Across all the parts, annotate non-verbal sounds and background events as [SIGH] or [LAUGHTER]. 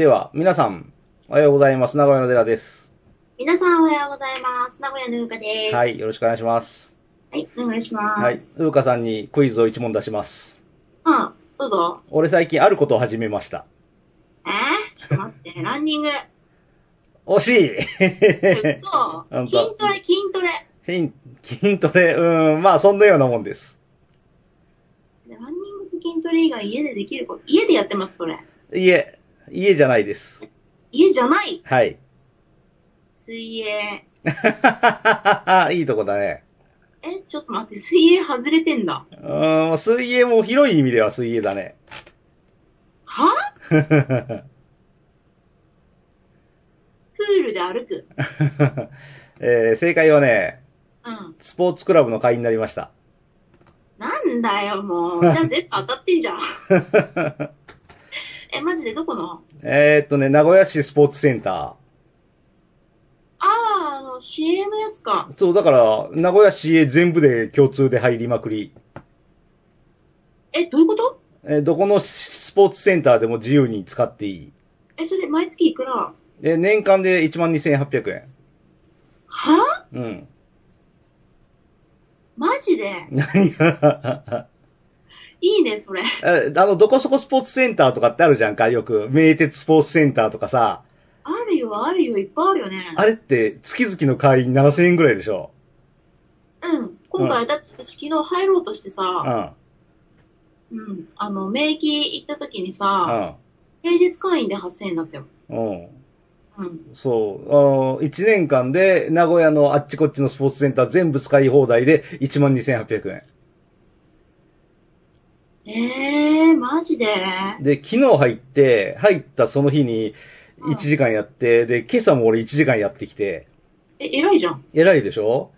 では、皆さん、おはようございます。名古屋の寺です。皆さんおはようございます。名古屋のうかです。はい、よろしくお願いします。はい、お願いします。はい、うーかさんにクイズを一問出します。うん、どうぞ。俺最近あることを始めました。えー、ちょっと待って、[LAUGHS] ランニング。惜しい嘘。[LAUGHS] 本筋当トレ、筋トレ。筋筋トレ、うーん、まあそんなようなもんです。ランニングと筋トレ以外家でできること。家でやってます、それ。いえ、家じゃないです。家じゃない？はい。水泳。[LAUGHS] いいとこだね。え、ちょっと待って、水泳外れてんだ。うーん、水泳も広い意味では水泳だね。は？[LAUGHS] プールで歩く？[LAUGHS] えー正解はね、うん。スポーツクラブの会員になりました。なんだよ、もう。じゃあ全部当たってんじゃん。え、マジで？どこの？えーっとね、名古屋市スポーツセンタああ、あの、市営のやつか。ー。そう、だから、名古屋市へ全部で共通で入りまくり。え、どういうこと？えーどこのスポーツセンターでも自由に使っていい。え、それ毎月いくら？で、年間で12,800円。はうん。マジで？[LAUGHS] 何が？いいね、それ。えあの、どこそこスポーツセンターとかってあるじゃんか、よく。名鉄スポーツセンターとかさ。あるよ、あるよ、いっぱいあるよね。あれって月々の会員7000円ぐらいでしょうん。今回、だって私昨日入ろうとしてうん。さ、うん。あの、免疫行った時にうさ、ん。平日会員で8000円だったよ。うん。うん。そう。あの、1年間で名古屋のあっちこっちのスポーツセンター全部使い放題で12,800円。えー、マジで？で、昨日入って、入ったその日に1時間やって、で、今朝も俺1時間やってきて、え、偉いじゃん。偉いでしょ？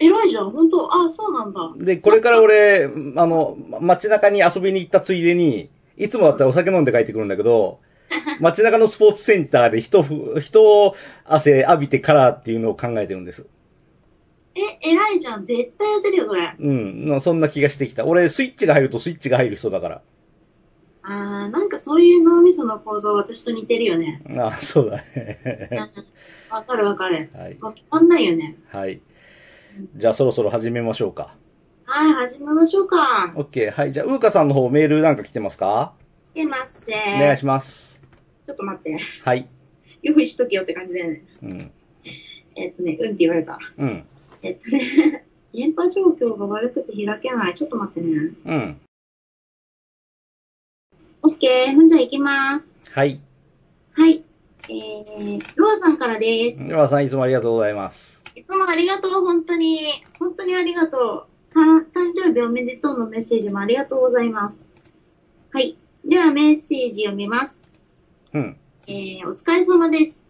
偉いじゃん、本当？あ、そうなんだ。で、これから俺、あの、街中に遊びに行ったついでに、いつもだったらお酒飲んで帰ってくるんだけど、[LAUGHS] 街中のスポーツセンターで人ふ、人汗浴びてからっていうのを考えてるんです。え、偉いじゃん。絶対痩せるよ、それ。うん、まあそんな気がしてきた。俺、スイッチが入るとスイッチが入る人だから。あー、なんかそういう脳みその構造私と似てるよね。ああ、そうだうんね。[LAUGHS] わかるわかる。はい。もう決まんないよね。はい。じゃあそろそろ始めましょうか。はい、始めましょうか。OK。はい。じゃあ、ウーカさんの方メールなんか来てますか？来てますせお願いします。ちょっと待って。はい。用意しとけよって感じだよね。うん。えっとね、うんって言われた。うん。えっとね、電波状況が悪くて開けない。ちょっと待ってね。うん。オッケー。ほんじゃ行きます。はい。はい。えー、ロアさんからです。岩さんいつもありがとうございます。いつもありがとう、本当に。本当にありがとう。た誕生日おめでとうのメッセージもありがとうございます。はい。ではメッセージ読みます。うん。えー、お疲れ様です。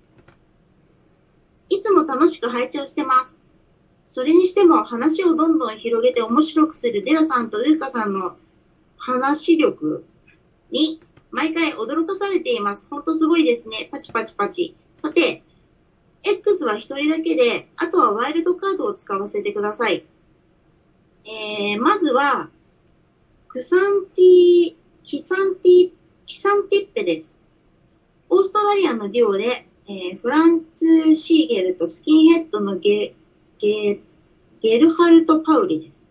いつも楽しく拝聴してます。それにしても話をどんどん広げて面白くするデラさんとウーカさんの話力に毎回驚かされています。ほんとすごいですね。パチパチパチ。さて、X は一人だけで、あとはワイルドカードを使わせてください。えー、まずは、クサンティ、キサンティ、キサンティッペです。オーストラリアのデュオで、えーフランツ・シーゲルとスキンヘッドのゲ、ゲー、ゲルハルト・パウリです。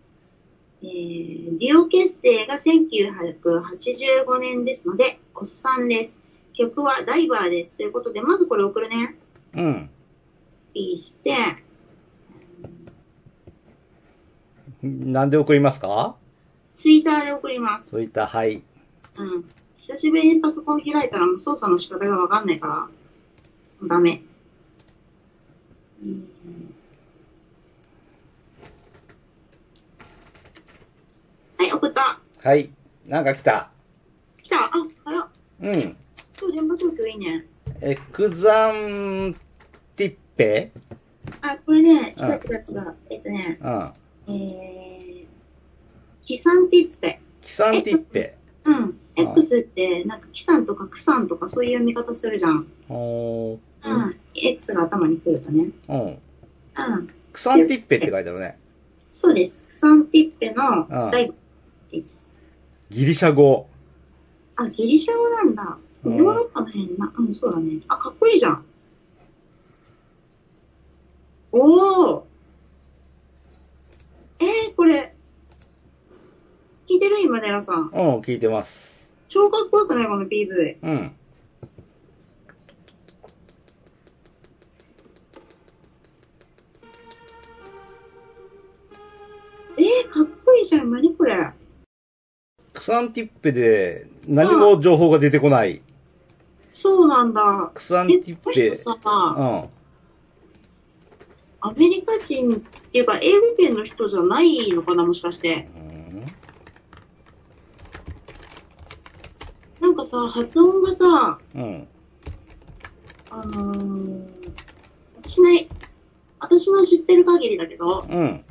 えー、デュオ結成が1985年ですので、おっさんです。曲はダイバーです。ということで、まずこれ送るね。うん。ピーして、なんで送りますか？ツイッターで送ります。そういった、はい。うん。久しぶりにパソコン開いたらもう操作の仕方がわかんないから、ダメ。うんはい、送った。はい。なんか来た。来た？あ、早っ。うん。今日電波状況いいね。エクザンティッペ？あ、これね、違う違う違う。えっとね、うん。えー、キサンティッペ。キサンティッペ。うん。X って、なんか、キサンとかクサンとかそういう読み方するじゃん。おー。うん。X が頭に来るとね。うん。うん。クサンティッペって書いてあるね。そうです。クサンティッペのうん大です。ギリシャ語。あ、ギリシャ語なんだ。うんヨーロッパの辺な、うん、そうだね。あ、かっこいいじゃん。おー。えー、これ。聞いてる？今、ネラさん。うん、聞いてます。超かっこよくない？この PV。うん。クサンティッペで何も情報が出てこない。そうなんだ。クサンえ、ティッペこの人、さ、うん。アメリカ人っていうか、英語圏の人じゃないのかな、もしかして。なんかさ、発音がさ、うん。あのー、私ね、私の知ってる限りだけど、うん。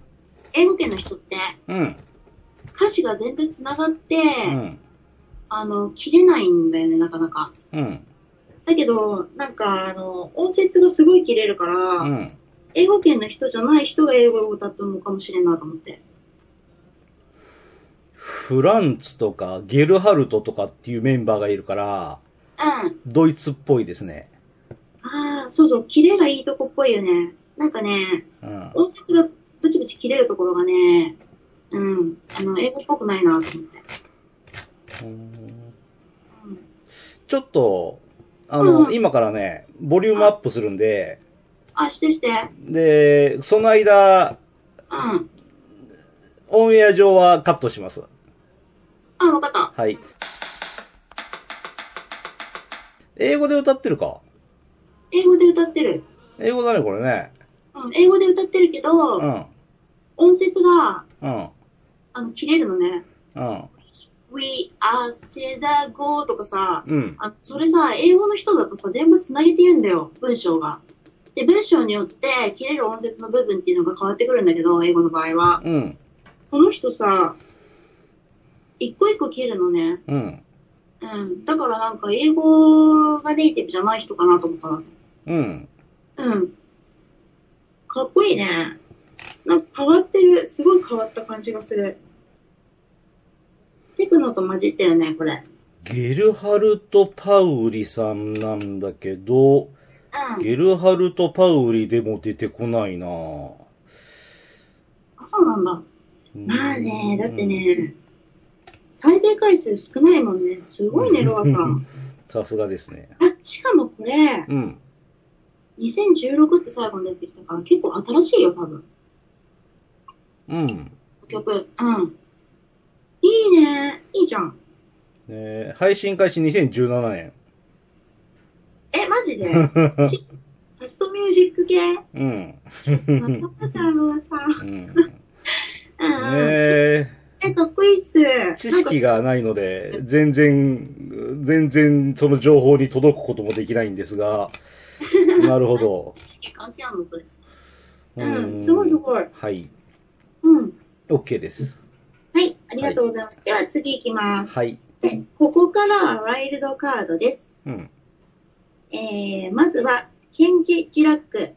英語圏の人ってうん。歌詞が全部繋がって、うん。あの、切れないんだよね、なかなか。うん。だけど、なんか、あの、音節がすごい切れるから、うん。英語圏の人じゃない人が英語を歌ってるのかもしれんなと思って。フランツとかゲルハルトとかっていうメンバーがいるから、うん。ドイツっぽいですね。ああ、そうそう、キレがいいとこっぽいよね。なんかね、うん。音節がブチブチ切れるところがね、うん、あの、英語っぽくないなと思って。うん、ちょっと、あの、うん今からね、ボリュームアップするんで、あ、してして。で、その間、うん。オンエア上はカットします。あ、わかった。はい。英語で歌ってるか？英語で歌ってる。英語だね、これね。うん、英語で歌ってるけど、うん。音節が、うん。あの、切れるのね。うん。We are Seda Go とかさ、うん。あ、それさ、英語の人だとさ、全部繋げて言うんだよ、文章が。で、文章によって切れる音節の部分っていうのが変わってくるんだけど、英語の場合は。うん。この人さ、一個一個切るのね。うん。うん。だからなんか英語がネイティブじゃない人かなと思ったな。うん。うん。かっこいいね。なんか変わってる。すごい変わった感じがする。テクノと混じってるね、これ。ゲルハルト・パウリさんなんだけど、うん。ゲルハルト・パウリでも出てこないなあ、そうなんだ。まあね、だって。ね、再生回数少ないもんね。すごいね、ロアさん。[LAUGHS] さすがですね。あ、しかもこれ、うん。2016って最後に出てきたから結構新しいよ、多分。うん。曲。うん。いいね。いいじゃん。ね配信開始2017年。え、マジで？しファストミュージック系？うん。またじゃん、ロアさん。うん。[LAUGHS] え、え、かっこいいっす。知識がないので、全然、全然その情報に届くこともできないんですが、[LAUGHS] なるほど。知識関係あるのそれ。ううん、すごいすごい。はい。うん。OK です。はい、ありがとうございます。では次行きます。はい。で、ここからはワイルドカードです。うん。えー、まずは、ケンジ・ジラック。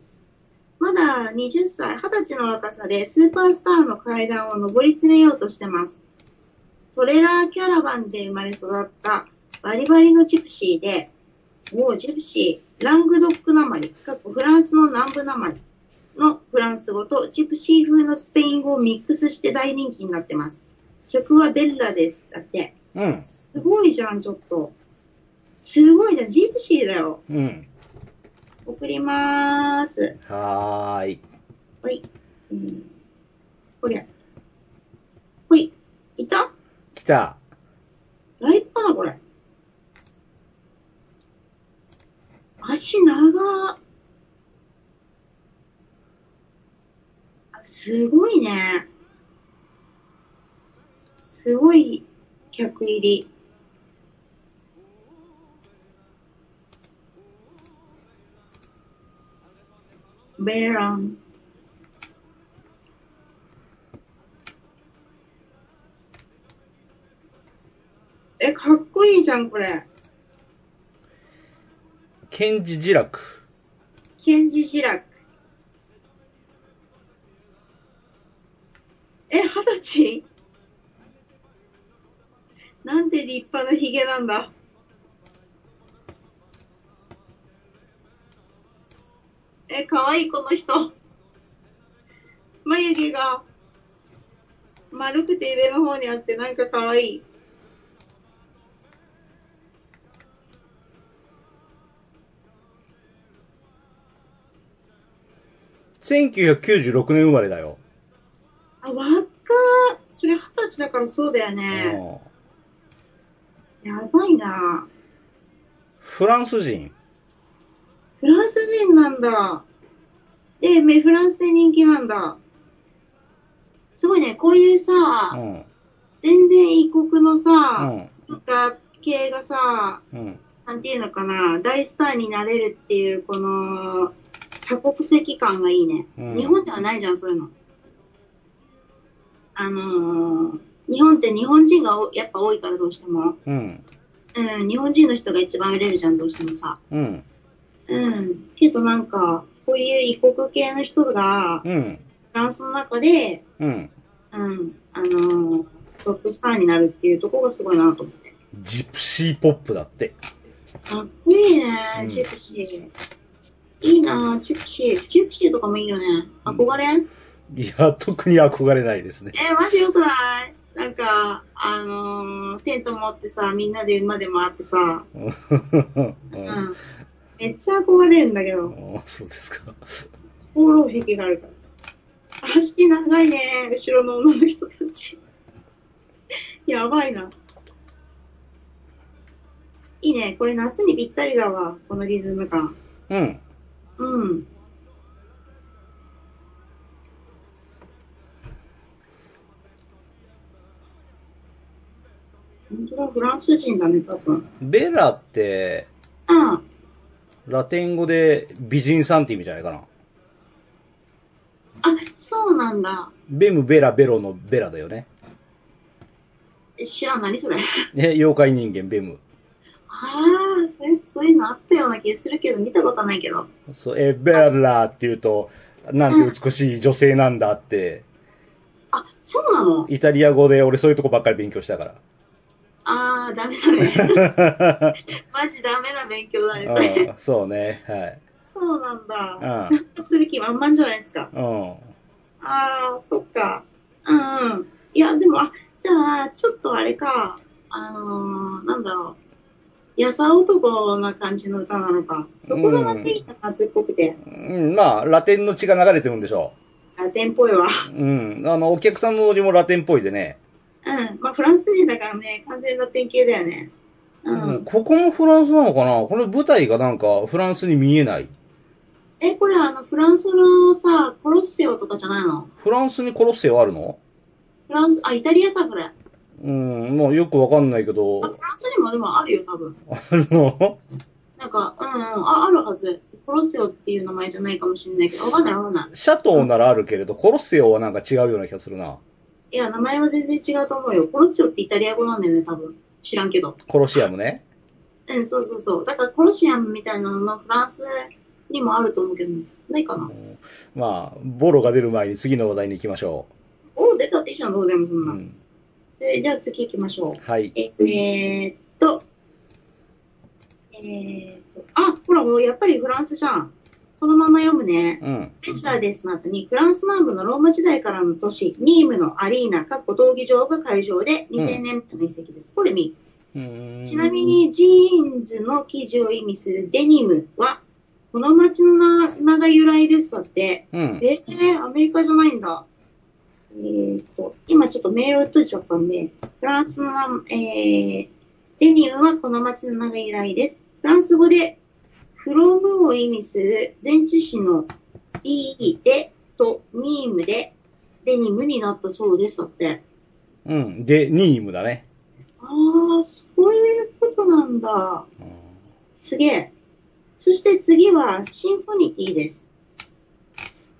まだ20歳、20歳の若さでスーパースターの階段を上り詰めようとしてます。トレーラーキャラバンで生まれ育ったバリバリのジプシーで、もうジプシー、ラングドックなまり、かっこフランスの南部なまりのフランス語とジプシー風のスペイン語をミックスして大人気になってます。曲はベッラです。だって。うん。すごいじゃん、ちょっと。すごいじゃん、ジプシーだよ。うん。送りまーす。はーい。ほい。うん。こりゃ。ほい。いた？来た。ライブかな、これ。足長あすごいね。すごい客入り。ベラン。え、かっこいいじゃん、これ。ケンジ・ジラク。ケンジ・ジラック。え、二十歳？なんで立派なヒゲなんだ？え、かわいいこの人。眉毛が丸くて上の方にあってなんかかわいい。1996年生まれだよ。あ、わそれ二十歳だからそうだよね。うんやばいなフランス人？フランス人なんだ。で、めフランスで人気なんだ。すごいね、こういうさ、うん。全然異国のうさ、ん。文化系がさ、うん。なんていうのかな、大スターになれるっていう、この、多国籍感がいいね。うん日本ではないじゃん、そういうの。あのー日本って日本人がおやっぱ多いからどうしても。うん。うん、日本人の人が一番売れるじゃん、どうしてもさ。うん。うん。けどなんか、こういう異国系の人が、フうん。ランスの中で、うん。うん、あのートップスターになるっていうところがすごいなと思って。ジプシーポップだって。かっこいいねう、んジプシー。いいなジプシー。ジプシーとかもいいよね。憧れ、ん、いや、特に憧れないですね。えー、マジよくない？なんか、あのーテント持ってさ、みんなで馬で回ってさ、うんうん。めっちゃ憧れるんだけど、あそうですか。放浪壁があるから。足長いね、後ろの女の人たち。やばいな。いいね、これ夏にぴったりだわ、このリズム感。うん。うん。本当だ、フランス人だね、多分。ベラって、ああ、ラテン語で美人さんって意味じゃないかな。あ、そうなんだ。ベム、ベラ、ベロのベラだよね。え知らん、何それ。あね、妖怪人間、ベム。あ、それそういうのあったような気がするけど、見たことないけど。そう、え、ベラって言うと、なんて美しい女性なんだって、あ、そうなの？イタリア語で俺そういうとこばっかり勉強したから。ああ、ダメだね。[LAUGHS] マジダメな勉強だね、それ。そうね、はい。そうなんだ。うなんかする気満々じゃないですか。ん。うん。ああ、そっか。うんうん。いや、でも、あ、じゃあ、ちょっとあれか。あのー、なんだろう。やさ男な感じの歌なのか。そこがまたいいな、夏っぽくて。うん、まあ、ラテンの血が流れてるんでしょラテンっぽいわ。う。うん。あの、お客さんのノリもラテンっぽいでね。うん。まあ、フランス人だからね、完全にラテン系だよね。ううんん。ここもフランスなのかな？この舞台がなんかフランスに見えない。え、これあの、フランスのさ、コロッセオとかじゃないの？フランスにコロッセオあるの？フランス、あ、イタリアか、それ。あ、うん、もうよくわかんないけどフ、ランスにもでもあるよ、多分。あるの？なんか、うんうん、あ、あるはず。コロッセオっていう名前じゃないかもしれないけど、わかんないわかんない。シャトーならあるけれど、コロッセオはなんか違うような気がするな。いや、名前は全然違うと思うよ。コロッセオってイタリア語なんだよね、多分。知らんけど。コロシアムね。うん、そうそうそう。だからコロシアムみたいなののフランスにもあると思うけどね。ないかな。まあ、ボロが出る前に次の話題に行きましょお、出たっていいじゃん、どうでもそんう。な。うん。それじゃあ次行きましょう。はい。ええーっと、えーっと、あ、ほら、もうやっぱりフランスじゃん。このまま読むね。うん。ペスラデスの後にフランス南部のローマ時代からの都市、ニームのアリーナ、かっこ闘技場が会場で2000年前の遺跡です。これ見。うーんちなみ、にジーンズの生地を意味するデニムは、この町の名名が由来ですだって。うん。えー、アメリカじゃないんだ。えーっと、今ちょっとメールを閉じちゃったんで、フランスの名、えー、デニムはこの町の名が由来です。フランス語で、フロムを意味する前置詞の e でとニームでデニムになったそうですだって。うん。で、ニームだね。ああ、そういうことなんだ。うんすげえ。そして次はシンフォニティです。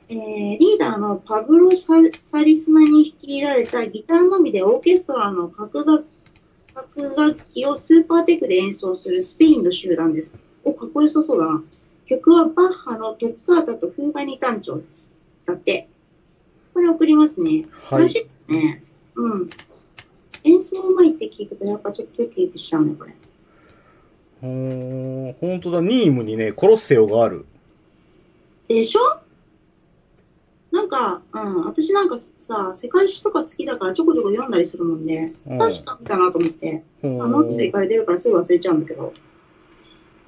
えー、リーダーのパブロサ・サリスナに率いられたギターのみでオーケストラの各楽各楽器をスーパーテクで演奏するスペインの集団です。お、かっこよさそうだな。曲はバッハのトッカータとフーガニ単調です。だって。これ送りますね。はい楽しいね。うん。演奏うまいって聞くとやっぱちょっとドキドキしちゃうね、これ。ほーほんとだ、ニームにね、コロッセオがある。でしょ？なんか、うん、私なんかさ、世界史とか好きだからちょこちょこ読んだりするもんで、うん確か見たなと思って、ほあ、ノーツで行かれてるからすぐ忘れちゃうんだけど。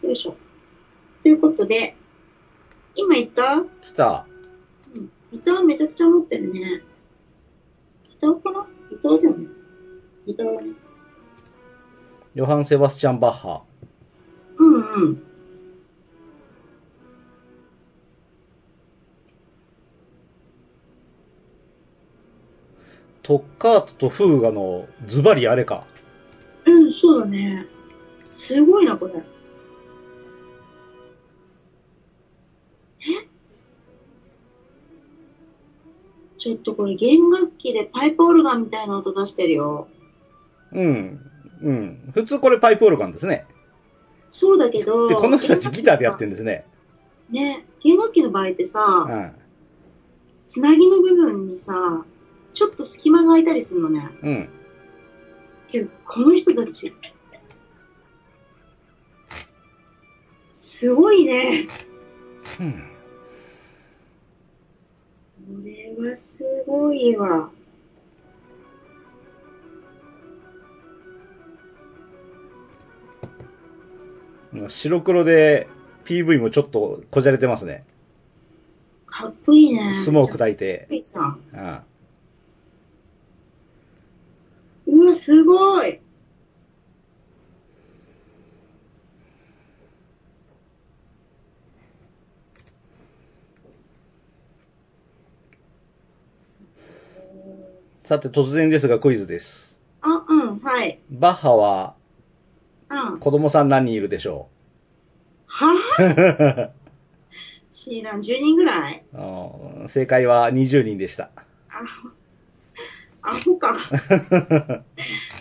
よいしょ。ということで、今言った？来た。ギターめちゃくちゃ持ってるね。ギターかな？ギターだよね。ギターね。ヨハン・セバスチャン・バッハ。うんうん。トッカートとフーガのズバリあれか。うん、そうだね。すごいな、これ。ちょっとこれ弦楽器でパイプオルガンみたいな音出してるよ。うん。うん。普通これパイプオルガンですね。そうだけど。で、この人たちギターでやってるんですね。ね、弦楽器の場合ってうさ、ん。つなぎの部分にさ、ちょっと隙間が空いたりするのね。うん。けど、この人たち、すごいね。うん。これはすごいわ。白黒で PV もちょっとこじゃれてますね。かっこいいね。スモーク焚いて。いいじゃん。うん。うわ、すごい。さて、突然ですがクイズです。あ、うん、はい。バッハはうん。子供さん何人いるでしょはう知らん、10人ぐらい？正解は20人でした。あ、アホか。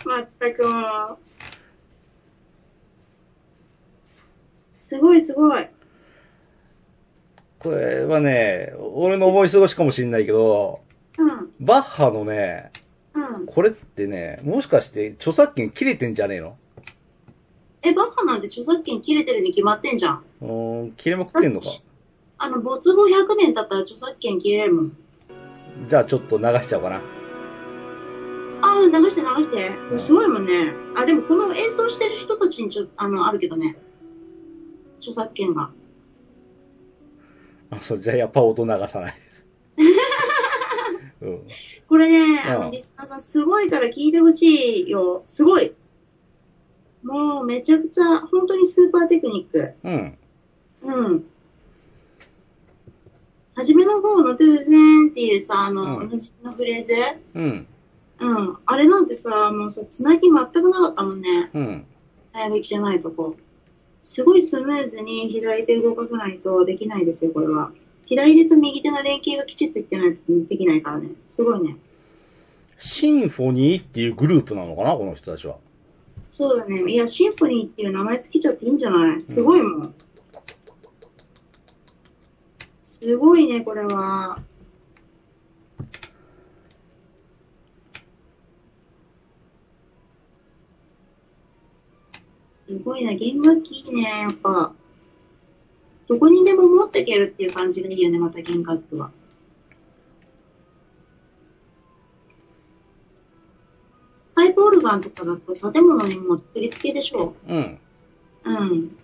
まったくもう。すごいすごい。これはね、俺の思い過ごしかもしれないけど、うん、バッハのね、うん。これってね、もしかして著作権切れてんじゃねえの？え、バッハなんて著作権切れてるに決まってんじゃん。うーん、切れまくってんのか？あの、没後100年経ったら著作権切れるもん。じゃあちょっと流しちゃおうかな。ああ、流して流して。これすごいもんね。あ、でもこの演奏してる人たちにちょ、あの、あるけどね。著作権が。あ、そう、じゃあやっぱ音流さないです。[LAUGHS] うん。これね、あの、うんリスナーさんすごいから聞いてほしいよ。すごい。もうめちゃくちゃ、本当にスーパーテクニック。うん。うん。初めの方のトゥーゼンっていうさ、あの、うん同じのフレーズ？うん。うん。あれなんてさ、もうさ、つなぎ全くなかったもんね。うん。早弾きじゃないとこ。すごいスムーズに左手動かさないとできないですよ、これは。左手と右手の連携がきちっといってないとできないからね。すごいね。シンフォニーっていうグループなのかなこの人たちは。そうだね。いや、シンフォニーっていう名前つけちゃっていいんじゃない？すごいもん。すごいね、これは。すごいな、弦楽器いいね、やっぱ。どこにでも持っていけるっていう感じがいいよね、また弦楽器は。パイプオルガンとかだと建物にも取り付けでしょうん。う。うん。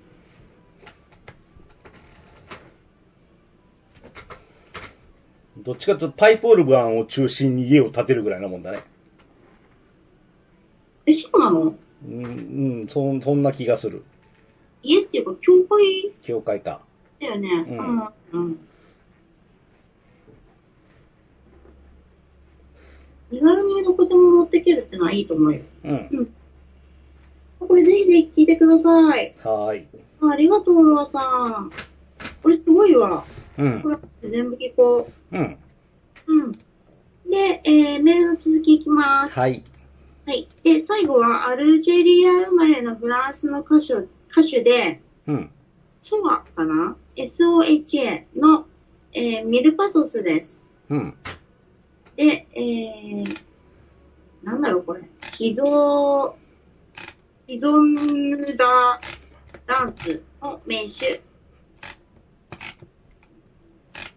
どっちかというとパイプオルガンを中心に家を建てるぐらいなもんだね。え、そうなの？うん、うん、そん、そんな気がする。家っていうか、教会？教会か。だよね。ううんん。うん。身軽にどこでも持っていけるってのはいいと思うよ。うん。これぜひぜひ聞いてください。はーい。あありがとう、ロアさん。これすごいわ。うんこ。れ全部聞こうん。う。うん。で、えー、メールの続きいきます。はい。はい。で、最後はアルジェリア生まれのフランスの歌手、歌手で、うん。ソワかな？?SOHA の、えーミルパソスです。うん。で、えー、なんだろうこれ。秘蔵、秘蔵ダダンスの名手。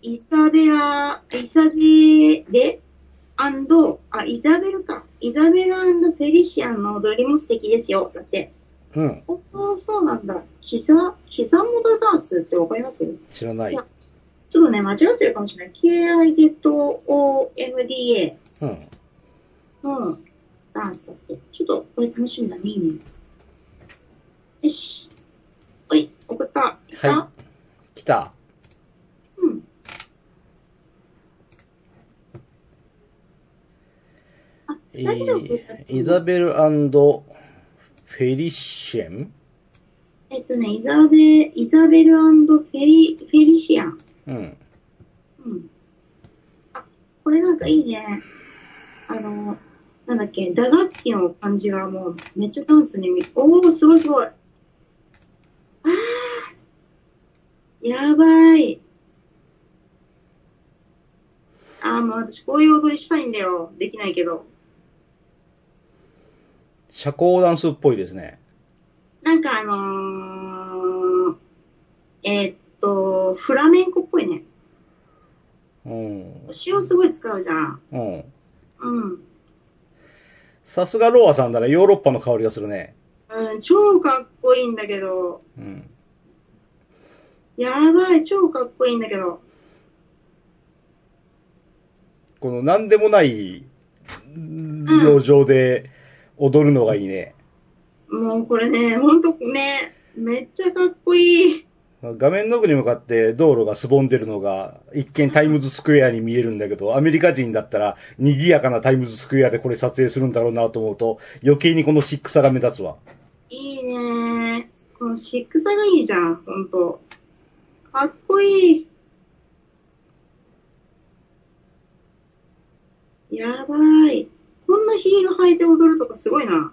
イザベラ、イザベレアンド、あ、イザベルか。イザベルフェリシアンの踊りも素敵ですよ。だって。うん。本当そうなんだ。膝、膝モダダンスってわかります？知らないちょっとね、間違ってるかもしれない。K-I-Z-O-M-D-A うん。のダンスだって。ちょっとこれ楽しみだね。いいねよし。おい、送った。はい。来た？うん。あ、えー、イザベルフェリシェン？えっとね、イザベ、イザベルフェリ、フェリシアン。うん。うん。あ、これなんかいいね。あの、なんだっけ、打楽器の感じがもうめっちゃダンスに見、おー、すごいすごい。あー、やばい。あー、もう私こういう踊りしたいんだよ。できないけど。社交ダンスっぽいですね。かあのー、えーっと、フラメンコっぽいね。うん。腰をすごい使うじゃん。うん。うん。さすがロアさんだな、ヨーロッパの香りがするね。うん、超かっこいいんだけど、うん。やばい、超かっこいいんだけど。この何でもない、路上で踊るのがいいね。もうこれね、ほんとね、めっちゃかっこいい。画面の奥に向かって道路がすぼんでるのが、一見タイムズスクエアに見えるんだけど、アメリカ人だったら、賑やかなタイムズスクエアでこれ撮影するんだろうなと思うと、余計にこのシックさが目立つわ。いいねこのシックさがいいじゃん、ほんと。かっこいい。やばい。こんなヒール履いて踊るとかすごいな。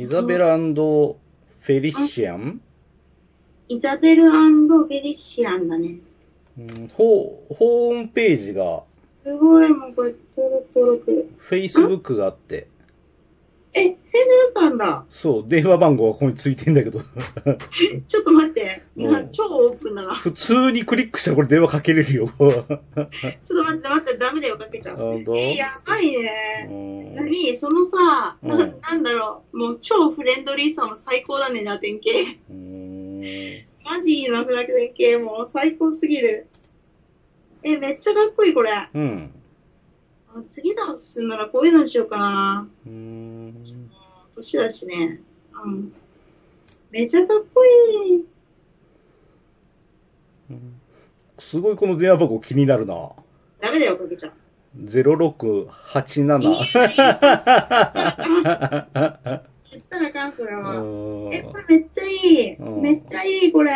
イザベラフェリシアン、イザベルフェリシアンだね。うん、ホーホームページが、すごい、もうこれ、登録登録。Facebook があって、え、フェイスブックあんだ。そう、電話番号がここについてんだけど、ち [LAUGHS] ちょっと待って。うんな超オープンだな。普通にクリックしたらこれ電話かけれるよ。[LAUGHS] ちょっと待って待って、ダメだよ、かけちゃう。えー、やばいね。何？そのさ、なうんなんだろう、もう超フレンドリーさも最高だね、ラテン系。うんマジいいな、フラテン系。もう最高すぎる。え、めっちゃかっこいい、これ。あうん。次ダンスするならこういうのにしようかな。うん。年だしね。うん。めっちゃかっこいい。すごいこの電話番号気になるな。ダメだよ、かけちゃう。0687。いい [LAUGHS] 言ったらあかん、それは。え、これめっちゃいい。うんめっちゃいい、これ。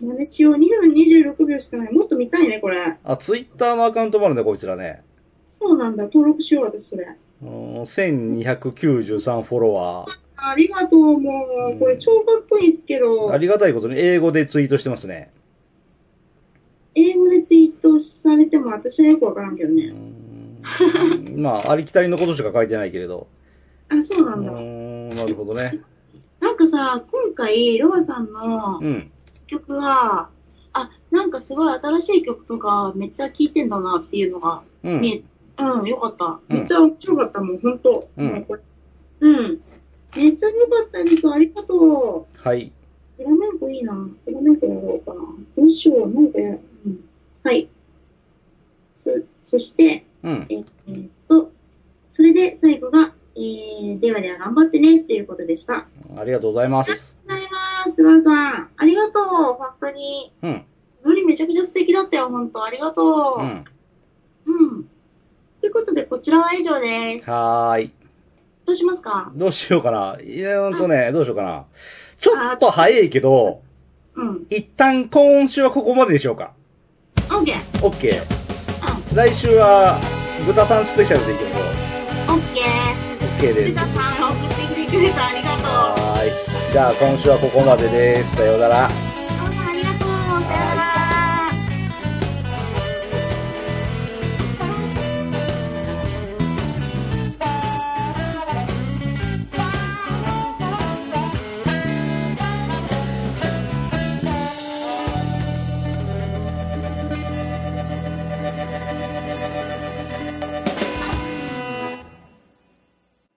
真似しよう。2分26秒しかない。もっと見たいね、これ。あ、ツイッターのアカウントもあるね、こいつらね。そうなんだ。登録しよう、私、それ。うん1293フォロワー。ありがとう、もう。これ超かっこいいですけどあ。りがたいことに英語でツイートしてますね。英語でツイートされても私はよくわからんけどうね。んまあ、ありきたりのことしか書いてないけれど。あ、そうなうんだ。ん、なるほどね。なんかさ、今回、ロバさんのうん。曲が、あ、なんかすごい新しい曲とかめっちゃ聴いてんだなっていうのがうん。見え、うん、よかった。うんめっちゃ面白かった、もんと。うんもうん。めっちゃ良かったです。ありがとう。はい。フラメンコいいな。フラメンコやろうかな。どうしよう。なんかや、うん。はい。そ、そして、うん。ええーっと、それで最後が、えー、ではでは頑張ってねっていうことでした。ありありがとうございます。がとうございます。スバさん。ありがとう。本当に。うん。ノリめちゃくちゃ素敵だったよ。本当ありがとう。ううん。ん。ということで、こちらは以上です。はーい。どうしますか？どうしようかな。いや、ほんとね、どうしようかな。ちょっと早いけど、うん。一旦今週はここまででしょうか。オッケー。オッケー。来週は、豚さんスペシャルでいきましょう。オッケー。オッケーです。ピザさん送ってきてくれてありがとう。はーい。じゃあ今週はここまでです。さようなら。